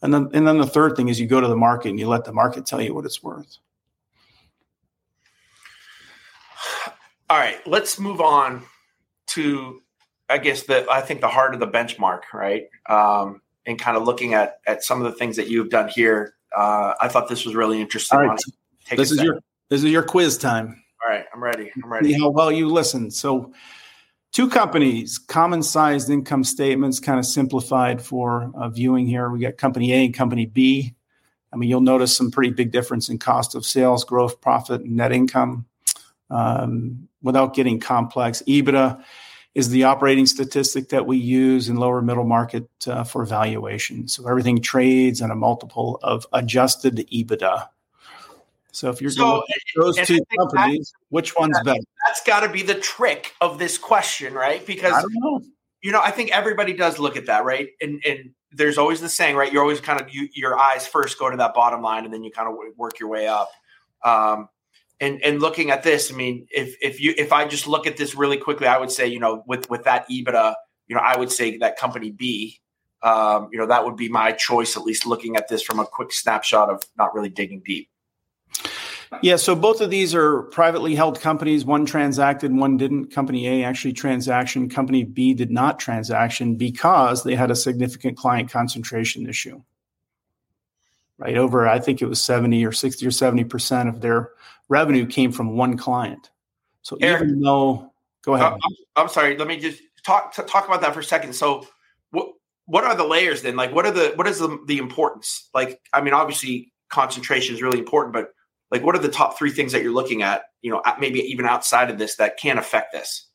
And then, and then the third thing is you go to the market and you let the market tell you what it's worth. All right, let's move on to I guess the I think the heart of the benchmark, right? Um, and kind of looking at at some of the things that you've done here. Uh, I thought this was really interesting. All right. This is your this is your quiz time. All right, I'm ready. I'm ready. See how well you listen. So, two companies, common sized income statements, kind of simplified for uh, viewing here. We got company A and company B. I mean, you'll notice some pretty big difference in cost of sales, gross profit, and net income. Um, without getting complex, EBITDA is the operating statistic that we use in lower middle market uh, for valuation. So everything trades on a multiple of adjusted EBITDA. So if you're so, going those two companies, which one's that, better? That's got to be the trick of this question, right? Because know. you know, I think everybody does look at that, right? And and there's always the saying, right? You're always kind of you, your eyes first go to that bottom line, and then you kind of work your way up. Um, and and looking at this, I mean, if if you if I just look at this really quickly, I would say, you know, with with that EBITDA, you know, I would say that company B, um, you know, that would be my choice, at least looking at this from a quick snapshot of not really digging deep. Yeah, so both of these are privately held companies. One transacted, one didn't. Company A actually transaction. Company B did not transaction because they had a significant client concentration issue. Right over, I think it was 70 or 60 or 70% of their revenue came from one client. So Eric, even though, go ahead. Uh, I'm, I'm, sorry. Let me just talk talk about that for a second. So what what are the layers then? Like what are the what is the the importance? Like I mean, obviously concentration is really important, but like what are the top three things that you're looking at? You know, maybe even outside of this that can affect this.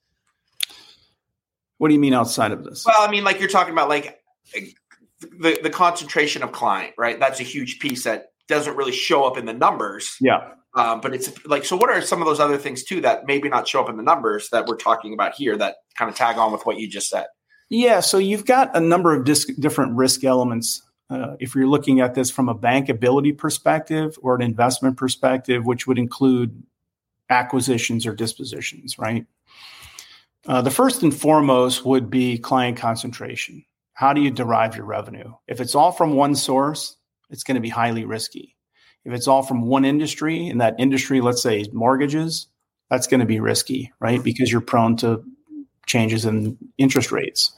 What do you mean outside of this? Well, I mean, like you're talking about like the the concentration of client, right? That's a huge piece that doesn't really show up in the numbers. Yeah. Um, but it's like, so what are some of those other things too that maybe not show up in the numbers that we're talking about here that kind of tag on with what you just said? Yeah. So you've got a number of different risk elements. Uh, if you're looking at this from a bankability perspective or an investment perspective, which would include acquisitions or dispositions, right? Uh, the first and foremost would be client concentration. How do you derive your revenue? If it's all from one source, it's going to be highly risky. If it's all from one industry and that industry, let's say mortgages, that's going to be risky, right? Because you're prone to changes in interest rates.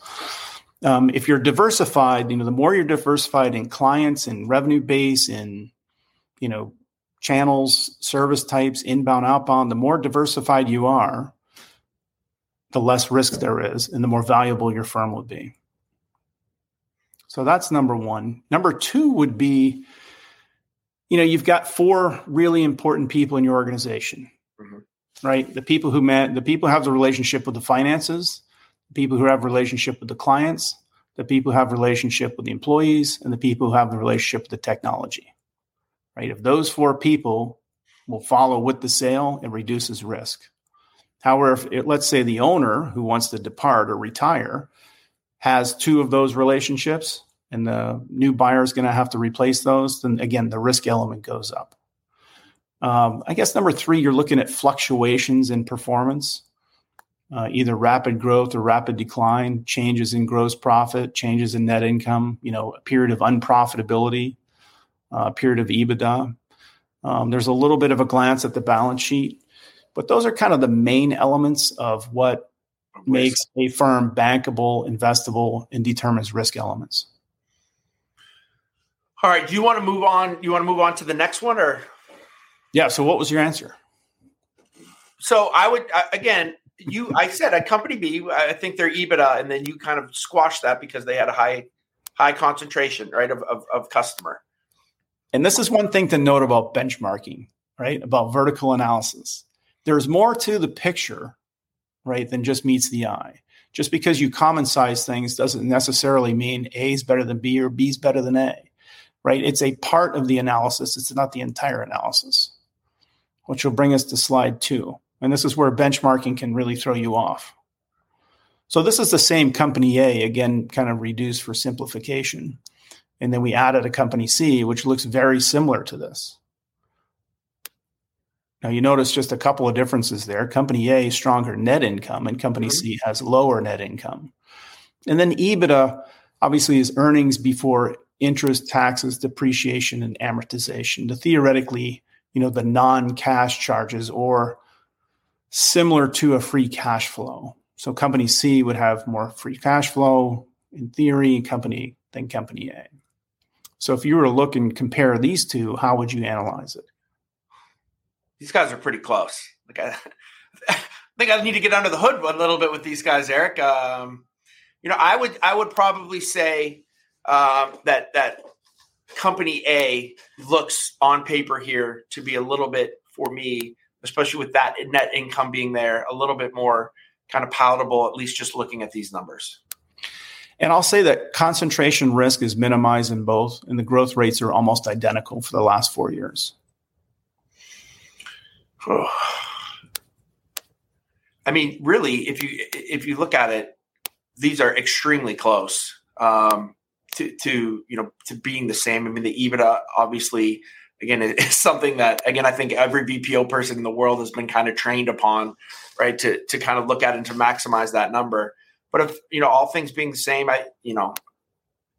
Um, if you're diversified, you know, the more you're diversified in clients and revenue base and, you know, channels, service types, inbound, outbound, the more diversified you are, the less risk there is and the more valuable your firm would be. So that's number one. Number two would be you know, you've got four really important people in your organization, mm-hmm. right? The people who met, the people who have the relationship with the finances, the people who have relationship with the clients, the people who have relationship with the employees, and the people who have the relationship with the technology. Right? If those four people will follow with the sale, it reduces risk. However, if it, let's say the owner who wants to depart or retire has two of those relationships and the new buyer is going to have to replace those, then again, the risk element goes up. Um, I guess number three, you're looking at fluctuations in performance, uh, either rapid growth or rapid decline, changes in gross profit, changes in net income, you know, a period of unprofitability, uh, a period of EBITDA. Um, there's a little bit of a glance at the balance sheet, but those are kind of the main elements of what makes a firm bankable, investable, and determines risk elements. All right. Do you want to move on? You want to move on to the next one, or? Yeah. So, what was your answer? So, I would uh, again. You, I said at Company B, I think they're EBITDA, and then you kind of squashed that because they had a high, high concentration, right, of, of, of customer. And this is one thing to note about benchmarking, right? About vertical analysis. There's more to the picture, right, than just meets the eye. Just because you common size things doesn't necessarily mean A is better than B or B is better than A right? It's a part of the analysis, it's not the entire analysis, which will bring us to slide two. And this is where benchmarking can really throw you off. So this is the same company A, again, kind of reduced for simplification. And then we added a company C, which looks very similar to this. Now you notice just a couple of differences there. Company A stronger net income, and company mm-hmm. C has lower net income. And then EBITDA obviously is earnings before interest, taxes, depreciation, and amortization. The theoretically, you know, the non-cash charges or similar to a free cash flow. So company C would have more free cash flow in theory, company than company A. So if you were to look and compare these two, how would you analyze it? These guys are pretty close. Like I, I think I need to get under the hood a little bit with these guys, Eric. Um, you know, I would I would probably say um, that that company A looks on paper here to be a little bit for me, especially with that net income being there, a little bit more kind of palatable, at least just looking at these numbers. And I'll say that concentration risk is minimized in both, and the growth rates are almost identical for the last four years. I mean, really, if you if you look at it, these are extremely close. Um, to to you know to being the same. I mean, the EBITDA obviously again is something that again I think every BPO person in the world has been kind of trained upon, right? To to kind of look at and to maximize that number. But if you know all things being the same, I you know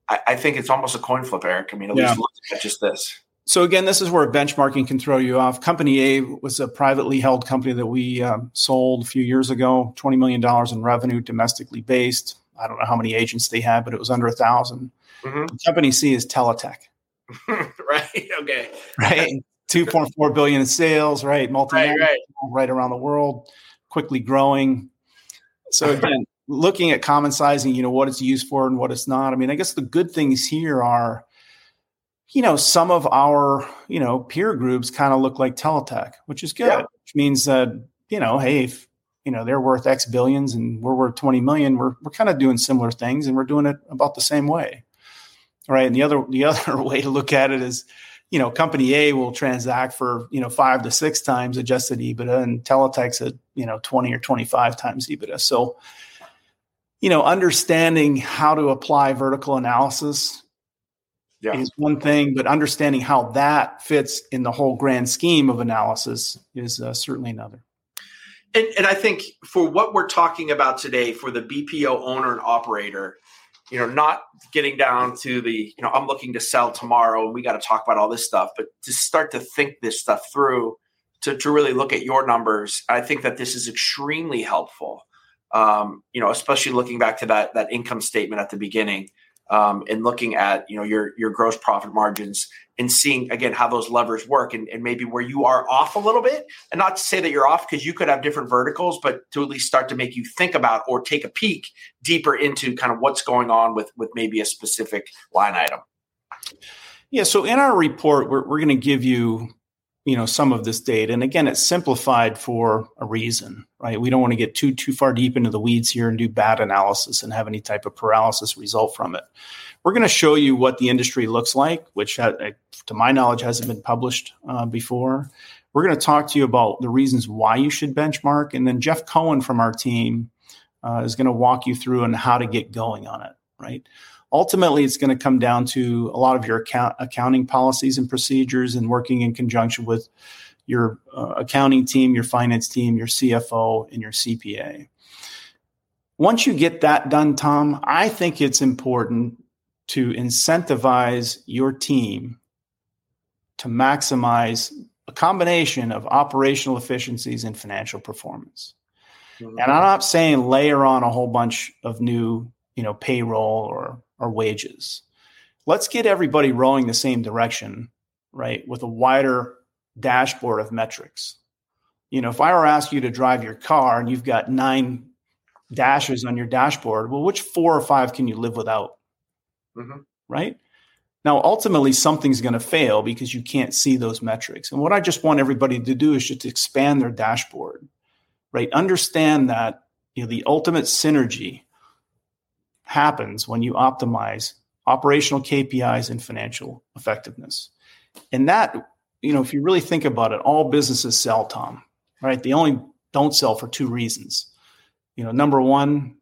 I, I think it's almost a coin flip, Eric. I mean, at yeah. least look at just this. So again, this is where benchmarking can throw you off. Company A was a privately held company that we um, sold a few years ago, twenty million dollars in revenue, domestically based. I don't know how many agents they had, but it was under a thousand. Mm-hmm. Company C is Teletech. right. Okay. Right. 2.4 billion in sales, right? Multi right, right. right around the world, quickly growing. So again, looking at common sizing, you know, what it's used for and what it's not. I mean, I guess the good things here are, you know, some of our, you know, peer groups kind of look like Teletech, which is good, yeah. which means that, you know, hey, if, you know, they're worth X billions and we're worth 20 million, we're, we're kind of doing similar things and we're doing it about the same way right? And the other the other way to look at it is, you know, company A will transact for you know five to six times adjusted EBITDA, and Teletech's at you know twenty or twenty five times EBITDA. So, you know, understanding how to apply vertical analysis yeah. is one thing, but understanding how that fits in the whole grand scheme of analysis is uh, certainly another. And, and I think for what we're talking about today, for the BPO owner and operator, you know, not getting down to the, you know, I'm looking to sell tomorrow and we got to talk about all this stuff, but to start to think this stuff through, to, to really look at your numbers, I think that this is extremely helpful. Um, you know, especially looking back to that that income statement at the beginning um, and looking at you know your your gross profit margins and seeing again how those levers work and, and maybe where you are off a little bit. And not to say that you're off because you could have different verticals but to at least start to make you think about or take a peek deeper into kind of what's going on with with maybe a specific line item. Yeah so in our report we're, we're going to give you you know some of this data. And again it's simplified for a reason right? We don't want to get too too far deep into the weeds here and do bad analysis and have any type of paralysis result from it. We're going to show you what the industry looks like which to my knowledge hasn't been published uh, before. We're going to talk to you about the reasons why you should benchmark. And then jeff cohen from our team uh, is going to walk you through on how to get going on it right ultimately it's going to come down to a lot of your account, accounting policies and procedures and working in conjunction with your uh, accounting team your finance team your cfo and your cpa once you get that done tom i think it's important to incentivize your team to maximize a combination of operational efficiencies and financial performance mm-hmm. and i'm not saying layer on a whole bunch of new you know payroll or or wages. Let's get everybody rowing the same direction, right? With a wider dashboard of metrics. You know, if I were to ask you to drive your car and you've got nine dashes on your dashboard, well, which four or five can you live without? Mm-hmm. Right? Now, ultimately, something's going to fail because you can't see those metrics. And what I just want everybody to do is just expand their dashboard, right? Understand that you know the ultimate synergy happens when you optimize operational KPIs and financial effectiveness. And that, you know, if you really think about it, all businesses sell, Tom, right? They only don't sell for two reasons. You know, number one,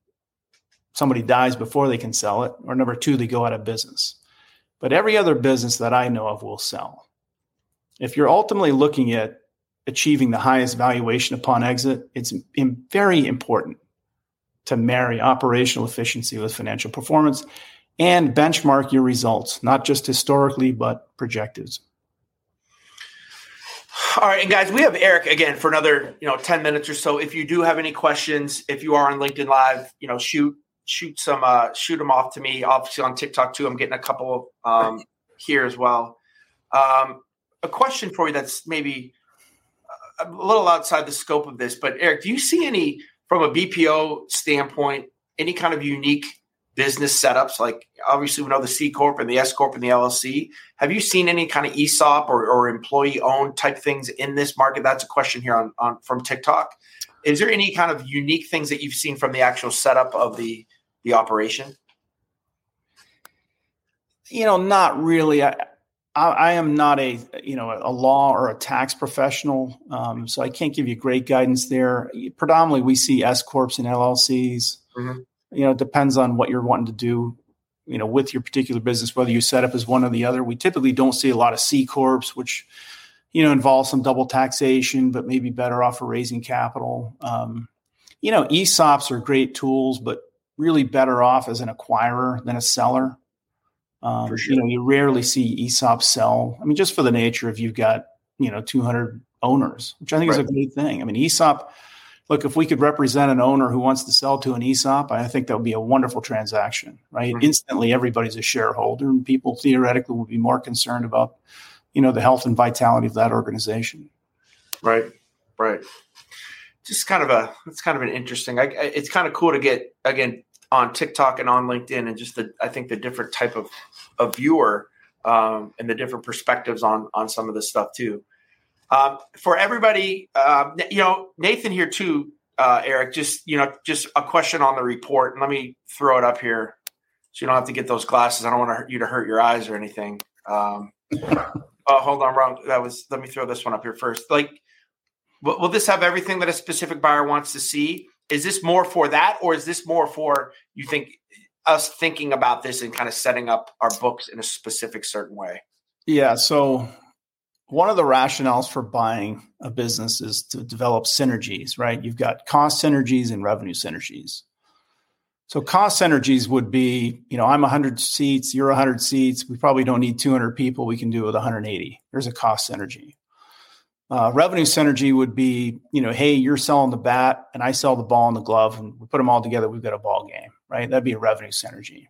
somebody dies before they can sell it, or number two, they go out of business. But every other business that I know of will sell. If you're ultimately looking at achieving the highest valuation upon exit, it's very important to marry operational efficiency with financial performance and benchmark your results, not just historically, but projectives. All right, and guys, we have Eric again for another, you know, 10 minutes or so. If you do have any questions, if you are on LinkedIn Live, you know, shoot shoot some uh shoot them off to me. Obviously on TikTok too. I'm getting a couple um here as well. Um a question for you that's maybe a little outside the scope of this, but Eric, do you see any from a BPO standpoint, any kind of unique business setups? Like obviously we know the C corp and the S corp and the LLC. Have you seen any kind of ESOP or, or employee owned type things in this market? That's a question here on, on from TikTok. Is there any kind of unique things that you've seen from the actual setup of the the operation? You know, not really. I, I, I am not a you know a law or a tax professional, um, so I can't give you great guidance there. Predominantly, we see S corps and LLCs. Mm-hmm. You know, it depends on what you're wanting to do. You know, with your particular business, whether you set up as one or the other. We typically don't see a lot of C corps, which you know involves some double taxation, but maybe better off for raising capital. Um, you know, ESOPs are great tools, but really better off as an acquirer than a seller. Um, sure. You know, you rarely see ESOP sell. I mean, just for the nature of you've got you know 200 owners, which I think right. is a great thing. I mean, ESOP. Look, if we could represent an owner who wants to sell to an ESOP, I think that would be a wonderful transaction, right? Instantly, everybody's a shareholder, and people theoretically would be more concerned about, you know, the health and vitality of that organization. Right, right. Just kind of a, it's kind of an interesting. I, it's kind of cool to get again on TikTok and on LinkedIn, and just the I think the different type of of viewer um, and the different perspectives on on some of this stuff too. Um, for everybody, um, you know, Nathan here too, uh, Eric. Just you know, just a question on the report, and let me throw it up here so you don't have to get those glasses. I don't want you to hurt your eyes or anything. Um, oh, hold on, wrong. That was. Let me throw this one up here first. Like, will, will this have everything that a specific buyer wants to see? is this more for that or is this more for you think us thinking about this and kind of setting up our books in a specific certain way. Yeah so one of the rationales for buying a business is to develop synergies right? You've got cost synergies and revenue synergies. So cost synergies would be you know i'm 100 seats you're 100 seats we probably don't need 200 people we can do it with 180 there's a cost synergy. Uh, revenue synergy would be, you know, hey, you're selling the bat and I sell the ball and the glove, and we put them all together. We've got a ball game, right? That'd be a revenue synergy.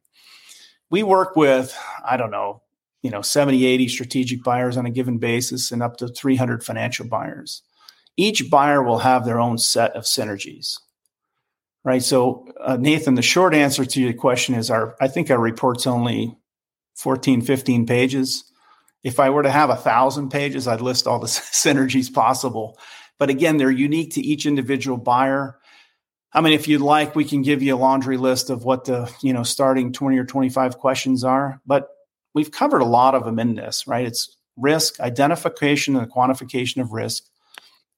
We work with, I don't know, you know, 70, 80 strategic buyers on a given basis and up to 300 financial buyers. Each buyer will have their own set of synergies, right? So, uh, Nathan, the short answer to your question is our, I think our report's only 14, 15 pages if I were to have a thousand pages, I'd list all the synergies possible. But again, they're unique to each individual buyer. I mean, if you'd like, we can give you a laundry list of what the, you know, starting 20 or 25 questions are, but we've covered a lot of them in this, right? It's risk, identification and quantification of risk,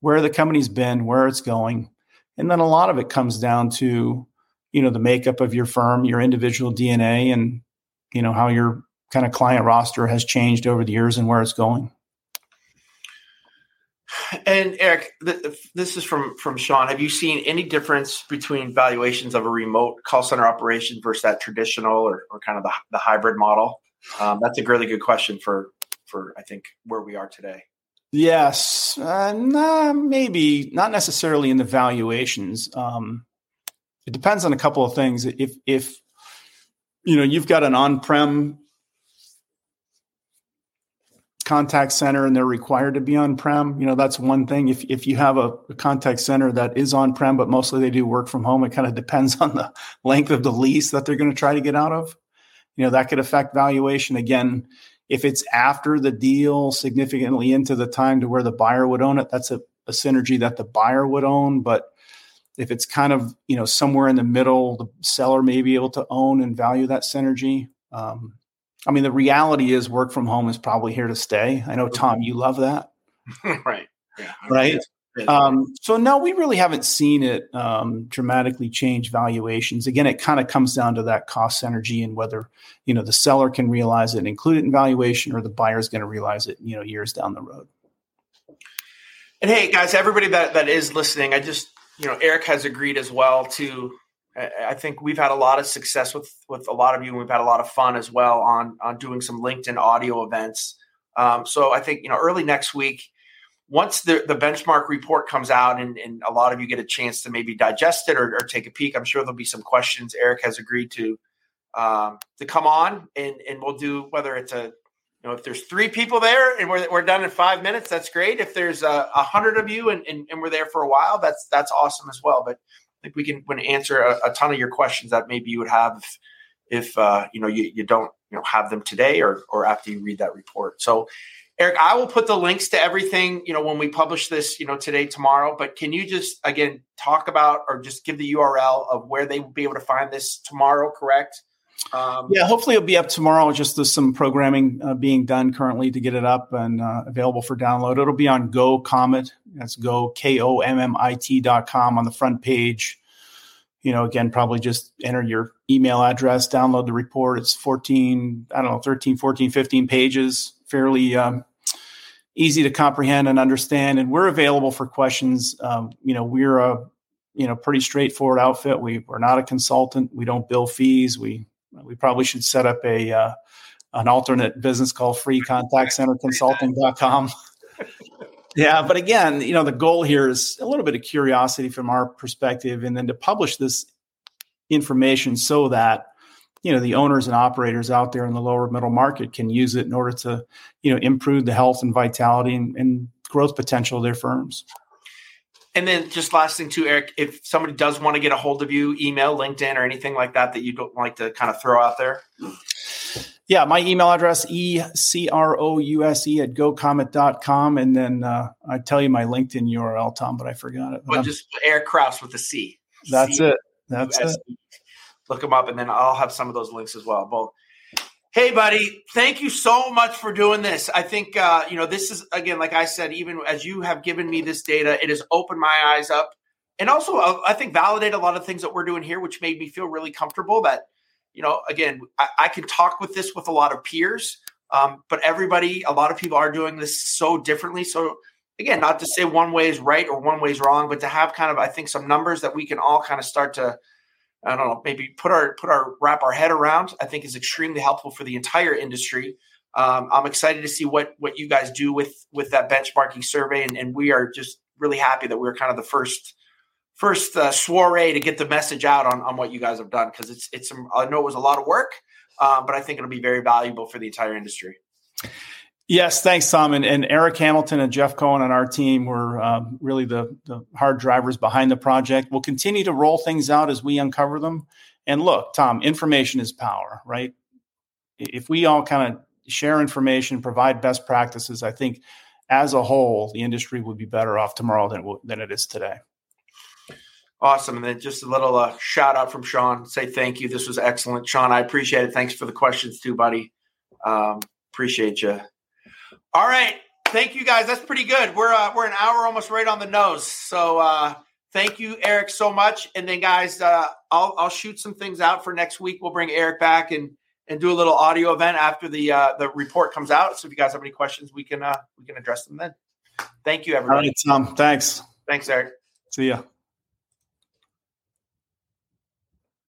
where the company's been, where it's going. And then a lot of it comes down to, you know, the makeup of your firm, your individual DNA, and, you know, how your kind of client roster has changed over the years and where it's going. And Eric, th- this is from from Sean. Have you seen any difference between valuations of a remote call center operation versus that traditional or, or kind of the, the hybrid model? Um, that's a really good question for for I think where we are today. Yes, uh, nah, maybe not necessarily in the valuations. Um, it depends on a couple of things. If if you know you've got an on-prem contact center and they're required to be on-prem, you know that's one thing. If if you have a, a contact center that is on-prem but mostly they do work from home, it kind of depends on the length of the lease that they're going to try to get out of. You know that could affect valuation again if it's after the deal, significantly into the time to where the buyer would own it, that's a, a synergy that the buyer would own. But if it's kind of you know somewhere in the middle, the seller may be able to own and value that synergy. Um, I mean, the reality is work from home is probably here to stay. I know Tom, you love that, right? Yeah, right. Um, so no, we really haven't seen it um, dramatically change valuations. Again, it kind of comes down to that cost synergy and whether you know the seller can realize it and include it in valuation, or the buyer is going to realize it you know years down the road. And hey, guys, everybody that that is listening, I just you know Eric has agreed as well to. I think we've had a lot of success with with a lot of you, and we've had a lot of fun as well on on doing some LinkedIn audio events. Um, so I think you know early next week once the, the benchmark report comes out and, and a lot of you get a chance to maybe digest it or, or take a peek, I'm sure there'll be some questions. Eric has agreed to um, to come on and, and we'll do whether it's a you know if there's three people there and we're, we're done in five minutes, that's great. If there's a, a hundred of you and, and, and, we're there for a while, that's that's awesome as well. But think we can, answer a, a, ton of your questions that maybe you would have if, if uh, you know you, you don't you know have them today or or after you read that report. So Eric, I will put the links to everything, you know, when we publish this, you know, today, tomorrow. But can you just again talk about or just give the URL of where they will be able to find this tomorrow, correct? Um, yeah, hopefully it'll be up tomorrow. Just there's some programming uh, being done currently to get it up and uh, available for download. It'll be on Go Comet. That's Go K O M M I T dot com on the front page. You know, again, probably just enter your email address, download the report. It's 14, I don't know, 13, 14, 15 pages fairly um, easy to comprehend and understand. And we're available for questions. Um, you know, we're a you know pretty straightforward outfit. We we're not a consultant. We don't bill fees. We we probably should set up a uh, an alternate business called freecontactcenterconsulting.com. yeah, but again, you know, the goal here is a little bit of curiosity from our perspective, and then to publish this information so that you know the owners and operators out there in the lower middle market can use it in order to you know improve the health and vitality and, and growth potential of their firms and then just last thing too eric if somebody does want to get a hold of you email linkedin or anything like that that you don't like to kind of throw out there? Yeah my email address e-c-r-o-u-s-e at gocomet.com and then uh, i tell you my linkedin url tom but i forgot it. But just eric crouse with a c. That's C- it. That's it. Look them up, and then I'll have some of those links as well. Well, hey, buddy, thank you so much for doing this. I think uh, you know this is again, like I said, even as you have given me this data, it has opened my eyes up, and also uh, I think validate a lot of things that we're doing here, which made me feel really comfortable. That you know, again, I, I can talk with this with a lot of peers. Um, but everybody, a lot of people are doing this so differently. So again, not to say one way is right or one way is wrong, but to have kind of, I think, some numbers that we can all kind of start to I don't know, maybe put our put our wrap our head around. I think is extremely helpful for the entire industry. Um, I'm excited to see what what you guys do with with that benchmarking survey, and, and we are just really happy that we are kind of the first first uh, soiree to get the message out on, on what you guys have done because it's it's I know it was a lot of work, um, but I think it'll be very valuable for the entire industry. Yes, thanks, Tom. And, and, Eric Hamilton and Jeff Cohen on our team were um, really the, the hard drivers behind the project. We'll continue to roll things out as we uncover them. And look, Tom, information is power, right? If we all kind of share information, provide best practices, I think as a whole, the industry would be better off tomorrow than it, than it is today. Awesome. And then just a little uh, shout out from Sean. Say thank you. This was excellent. Sean, I appreciate it. Thanks for the questions too, buddy. Um, appreciate you. All right. Thank you guys. That's pretty good. We're uh, we're an hour almost right on the nose. So uh, thank you, Eric, so much. And then guys, uh, I'll I'll shoot some things out for next week. We'll bring Eric back and and do a little audio event after the uh, the report comes out. So if you guys have any questions, we can uh, we can address them then. Thank you, everybody. All right, Tom. Thanks. Thanks, Eric. See ya.